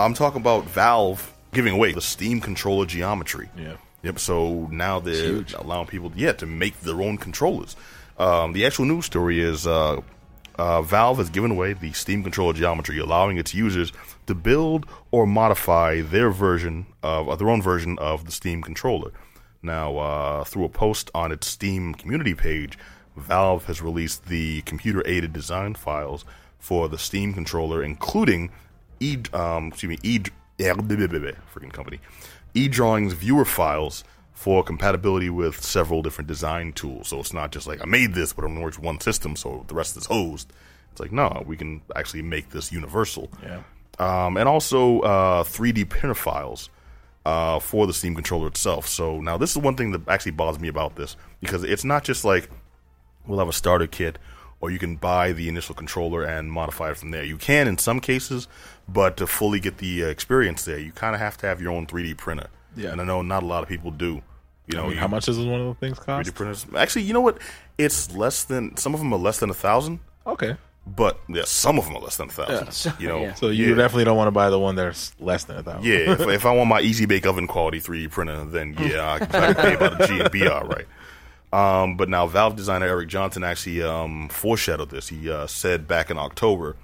I'm talking about Valve giving away the Steam controller geometry. Yeah. Yep. So now they're allowing people, yeah, to make their own controllers. Um, the actual news story is uh, uh, Valve has given away the Steam controller geometry, allowing its users to build or modify their version of uh, their own version of the Steam controller. Now, uh, through a post on its Steam community page, Valve has released the computer-aided design files for the Steam controller, including e um, excuse me e yeah, freaking company e drawings viewer files for compatibility with several different design tools. So it's not just like I made this, but it only works with one system, so the rest is hosed. It's like no, we can actually make this universal. Yeah. Um, and also uh, 3D printer files uh, for the Steam controller itself. So now this is one thing that actually bothers me about this because it's not just like we'll have a starter kit or you can buy the initial controller and modify it from there. You can in some cases, but to fully get the uh, experience there, you kind of have to have your own 3D printer. Yeah. And I know not a lot of people do. You know, I mean, you- how much does one of those things cost? 3D printers? Actually, you know what? It's less than some of them are less than a thousand, Okay. but yeah, some of them are less than a thousand. You know, Yeah. So you Yeah. definitely don't want to buy the one that's less than a thousand. Yeah, if, if I want my Easy Bake Oven quality 3D printer, then yeah, I can, I can pay about a G and B, all right. Um, but now Valve designer Eric Johnson actually um, foreshadowed this. He uh, said back in October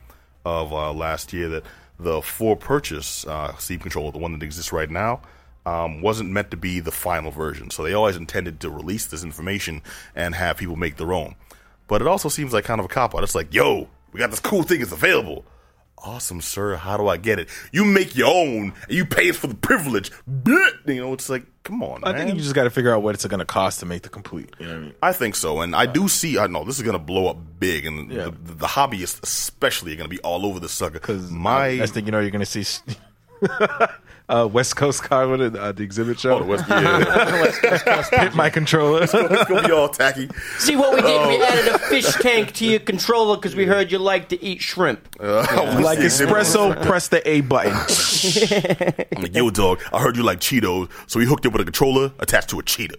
of uh, last year that the for purchase uh, Steam controller, the one that exists right now, um, wasn't meant to be the final version. So they always intended to release this information and have people make their own. But it also seems like kind of a cop out. It's like, yo, we got this cool thing. It's available. Awesome, sir. How do I get it? You make your own, and you pay for the privilege. You know, it's like, come on, I man. think you just got to figure out what it's going to cost to make the complete. You know what I mean? I think so, and I do see. I know this is going to blow up big, and Yeah. the, the, hobbyists especially are going to be all over the sucker. Because my I think, you know, you're going to see uh, West Coast car at uh, the Xzibit show. oh, the West, yeah, Hit my controller. it's going to be all tacky. See what we did? Oh. We added a fish tank to your controller because we heard you like to eat shrimp. Uh, like espresso, press the A button. I'm like, yo, dog, I heard you like Cheetos, so we hooked it with a controller attached to a cheetah.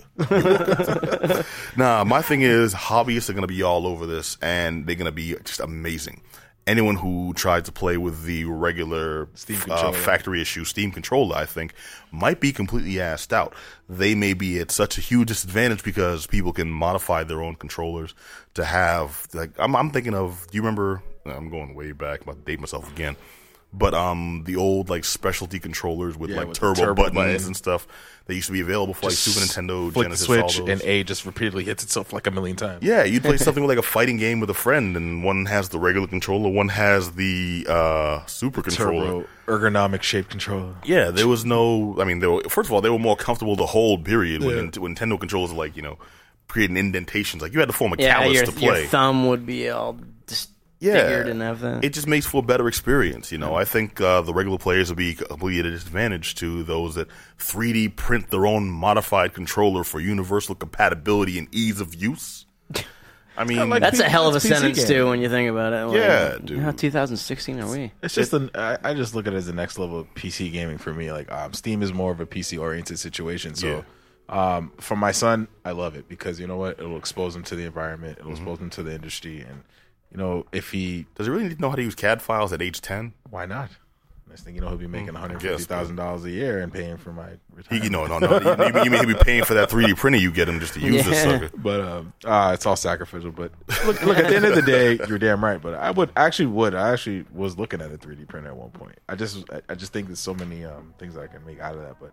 nah, my thing is, hobbyists are going to be all over this, and they're going to be just amazing. Anyone who tried to play with the regular Steam uh, factory issue Steam controller, I think, might be completely assed out. They may be at such a huge disadvantage because people can modify their own controllers to have like I'm, I'm thinking of. Do you remember? I'm going way back. To date myself again. But um, the old like specialty controllers with Yeah, like with turbo, turbo buttons button. and stuff that used to be available for like Super Nintendo, Flick Genesis, the all switch, those. and A just repeatedly hits itself like a million times. Yeah, you'd play something with like a fighting game with a friend, and one has the regular controller, one has the uh, super controller. Turbo ergonomic shape controller. Yeah, there was no. I mean, they were, first of all, they were more comfortable to hold. Period. When, when Nintendo controllers are like you know creating indentations, like you had to form a Yeah, callus your, to your play. thumb would be all disfigured and everything. It just makes for a better experience. You know, I think uh, the regular players will be completely at a disadvantage to those that 3D print their own modified controller for universal compatibility and ease of use. I mean, like That's a hell of a PC sentence game. too when you think about it. Like, Yeah, dude. How 2016 are we? It's just an. I, I just look at it as the next level of PC gaming for me. Like um, Steam is more of a PC oriented situation. So, um, for my son, I love it because you know what? It'll expose him to the environment. Mm-hmm. It'll expose him to the industry, and you know if he, does he really need to know how to use CAD files at age 10? why not? Next thing you know, he'll be making one hundred fifty thousand dollars a year and paying for my He, retirement. you know, no, no. You, you mean he'll be paying for that 3D printer you get him just to use this Yeah. sucker? But um, uh, it's all sacrificial. But look, look, at the end of the day, you're damn right. But I would actually would. I actually was looking at a 3D printer at one point. I just I, I just think there's so many um, things I can make out of that. But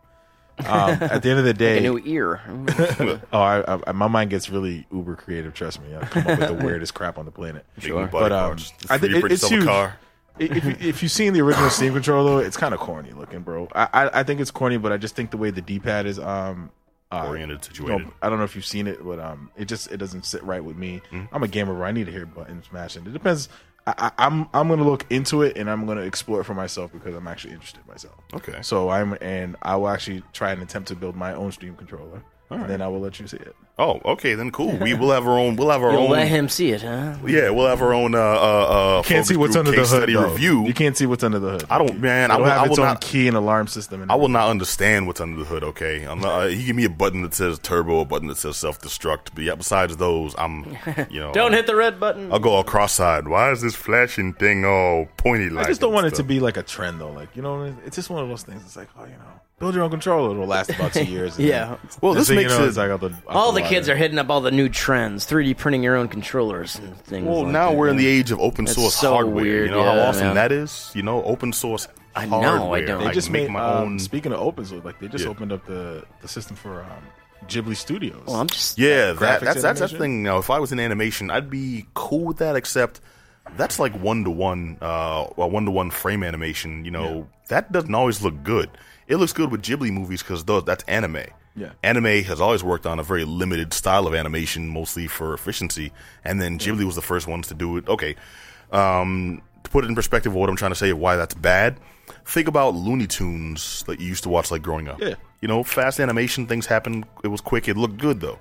um, at the end of the A day, new ear. oh, I, I, my mind gets really uber creative. Trust me, I come up with the weirdest crap on the planet. Sure. But um, I think it, it's yourself huge. car. if you, if you've seen the original Steam controller, it's kind of corny looking, bro. I, I I think it's corny, but I just think the way the D pad is um uh, Oriented, no, situated. I don't know if you've seen it, but um, it just it doesn't sit right with me. Mm-hmm. I'm a gamer, where I need to hear buttons smashing. It depends. I, I, I'm I'm gonna look into it and I'm gonna explore it for myself because I'm actually interested myself. Okay. So I'm and I will actually try and attempt to build my own Steam controller, and then I will let you see it. Oh, okay, then cool. We will have our own. We'll have our You'll own. let him see it, huh? Yeah, we'll have our own. Uh, uh, uh, Can't see what's under the hood. though. review. You can't see what's under the hood. I don't, man. I It'll will, have I its will own key and alarm system. And I will not understand what's under the hood. Okay, I'm not. Uh, he give me a button that says turbo, a button that says self destruct. But yeah, besides those, I'm. You know, Don't hit the red button. I'll go all cross-eyed. Why is this flashing thing all pointy? I just don't want it to be like a trend though. Like you know, it's just one of those things. It's like, oh, you know, build your own controller. It'll last about two years. and Yeah. then- Well, next this thing makes you know, it- it's like the, out all the kids are hitting up all the new trends, 3D printing your own controllers and things. Well, like now that, we're in the age of open That's source so hardware. weird, you know how yeah, awesome man. that is. You know, open source I know, I hardware. don't. They I just can make made my um, own. Speaking of open source, like they just Yeah. opened up the the system for um, Ghibli Studios. Well, I'm just Yeah, graphics that, that's that's that animation? thing. Now, if I was in animation, I'd be cool with that. Except that's like one to one, uh, one to one frame animation. You know, that doesn't always look good. It looks good with Ghibli movies because those that's anime. Yeah. anime has always worked on a very limited style of animation, mostly for efficiency. And then Ghibli was the first ones to do it. Okay, um, to put it in perspective of what I'm trying to say, why that's bad. Think about Looney Tunes that you used to watch like growing up. Yeah. You know, fast animation, things happen. It was quick. It looked good though.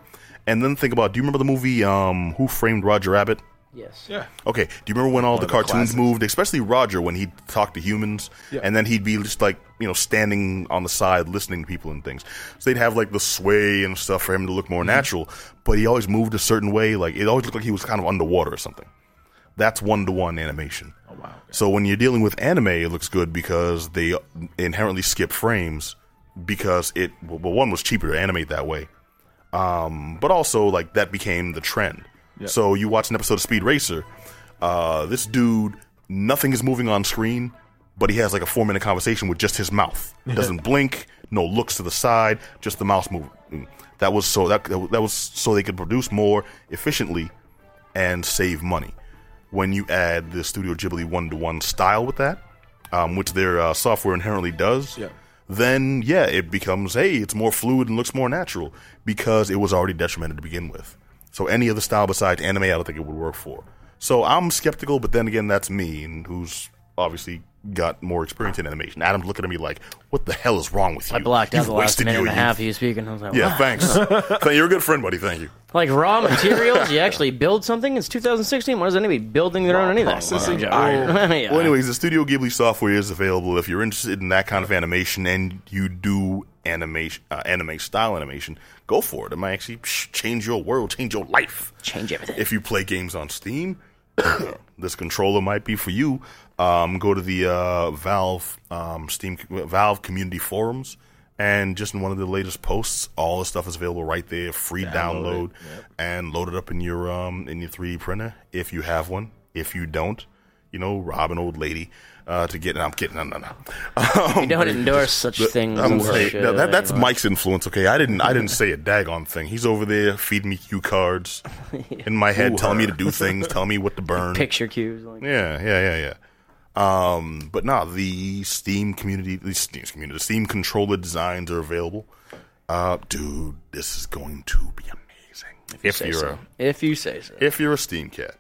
And then think about, do you remember the movie um, Who Framed Roger Rabbit? Yes. yeah, Okay, do you remember when all the the cartoons classics. moved, especially Roger when he'd talk to humans, Yeah. and then he'd be just like you know standing on the side listening to people and things. So they'd have like the sway and stuff for him to look more Mm-hmm. natural, but he always moved a certain way, like it always looked like he was kind of underwater or something. That's one to one animation. Oh wow. So when you're dealing with anime, it looks good because they inherently skip frames because it well one was cheaper to animate that way, um, but also like that became the trend. So you watch an episode of Speed Racer, uh, this dude nothing is moving on screen, but he has like a four minute conversation with just his mouth. Doesn't blink, no looks to the side, just the mouse moving. That was so that that was so they could produce more efficiently and save money. When you add the Studio Ghibli one to one style with that, um, which their uh, software inherently does, Yeah. then yeah, it becomes hey, it's more fluid and looks more natural because it was already detrimented to begin with. So any other style besides anime, I don't think it would work for. So I'm skeptical, but then again, that's me, and who's obviously got more experience in animation. Adam's looking at me like, "What the hell is wrong with you? I blocked out the last minute and a half youth." of you speaking. I was like, Yeah, "What?" thanks. Th- You're a good friend, buddy. Thank you. Like raw materials, you actually build something. It's 2016. Why is anybody building their own anything? processing. Well, yeah. Well, anyways, the Studio Ghibli software is available if you're interested in that kind of animation and you do animation, uh, anime style animation. Go for it. It might actually change your world, change your life. change everything. If you play games on Steam, this controller might be for you. Um, go to the uh, Valve um, Steam Valve community forums, and just in one of the latest posts, all the stuff is available right there, free download, and load it up in your um, in your 3D printer if you have one. If you don't, you know, rob an old lady uh, to get. I'm kidding. No, no, no. Um, we don't endorse such things. I'm saying- no, that, that's Mike's influence. Okay, I didn't. I didn't say a daggone thing. He's over there feeding me cue cards in my head, telling me to do things, telling me what to burn. picture cues. Like, Yeah, yeah, yeah, yeah. Um, but no, the Steam community, the Steam community, the Steam controller designs are available. Uh, dude, this is going to be amazing. If say you're so. a, If you say so. if you're a Steam cat.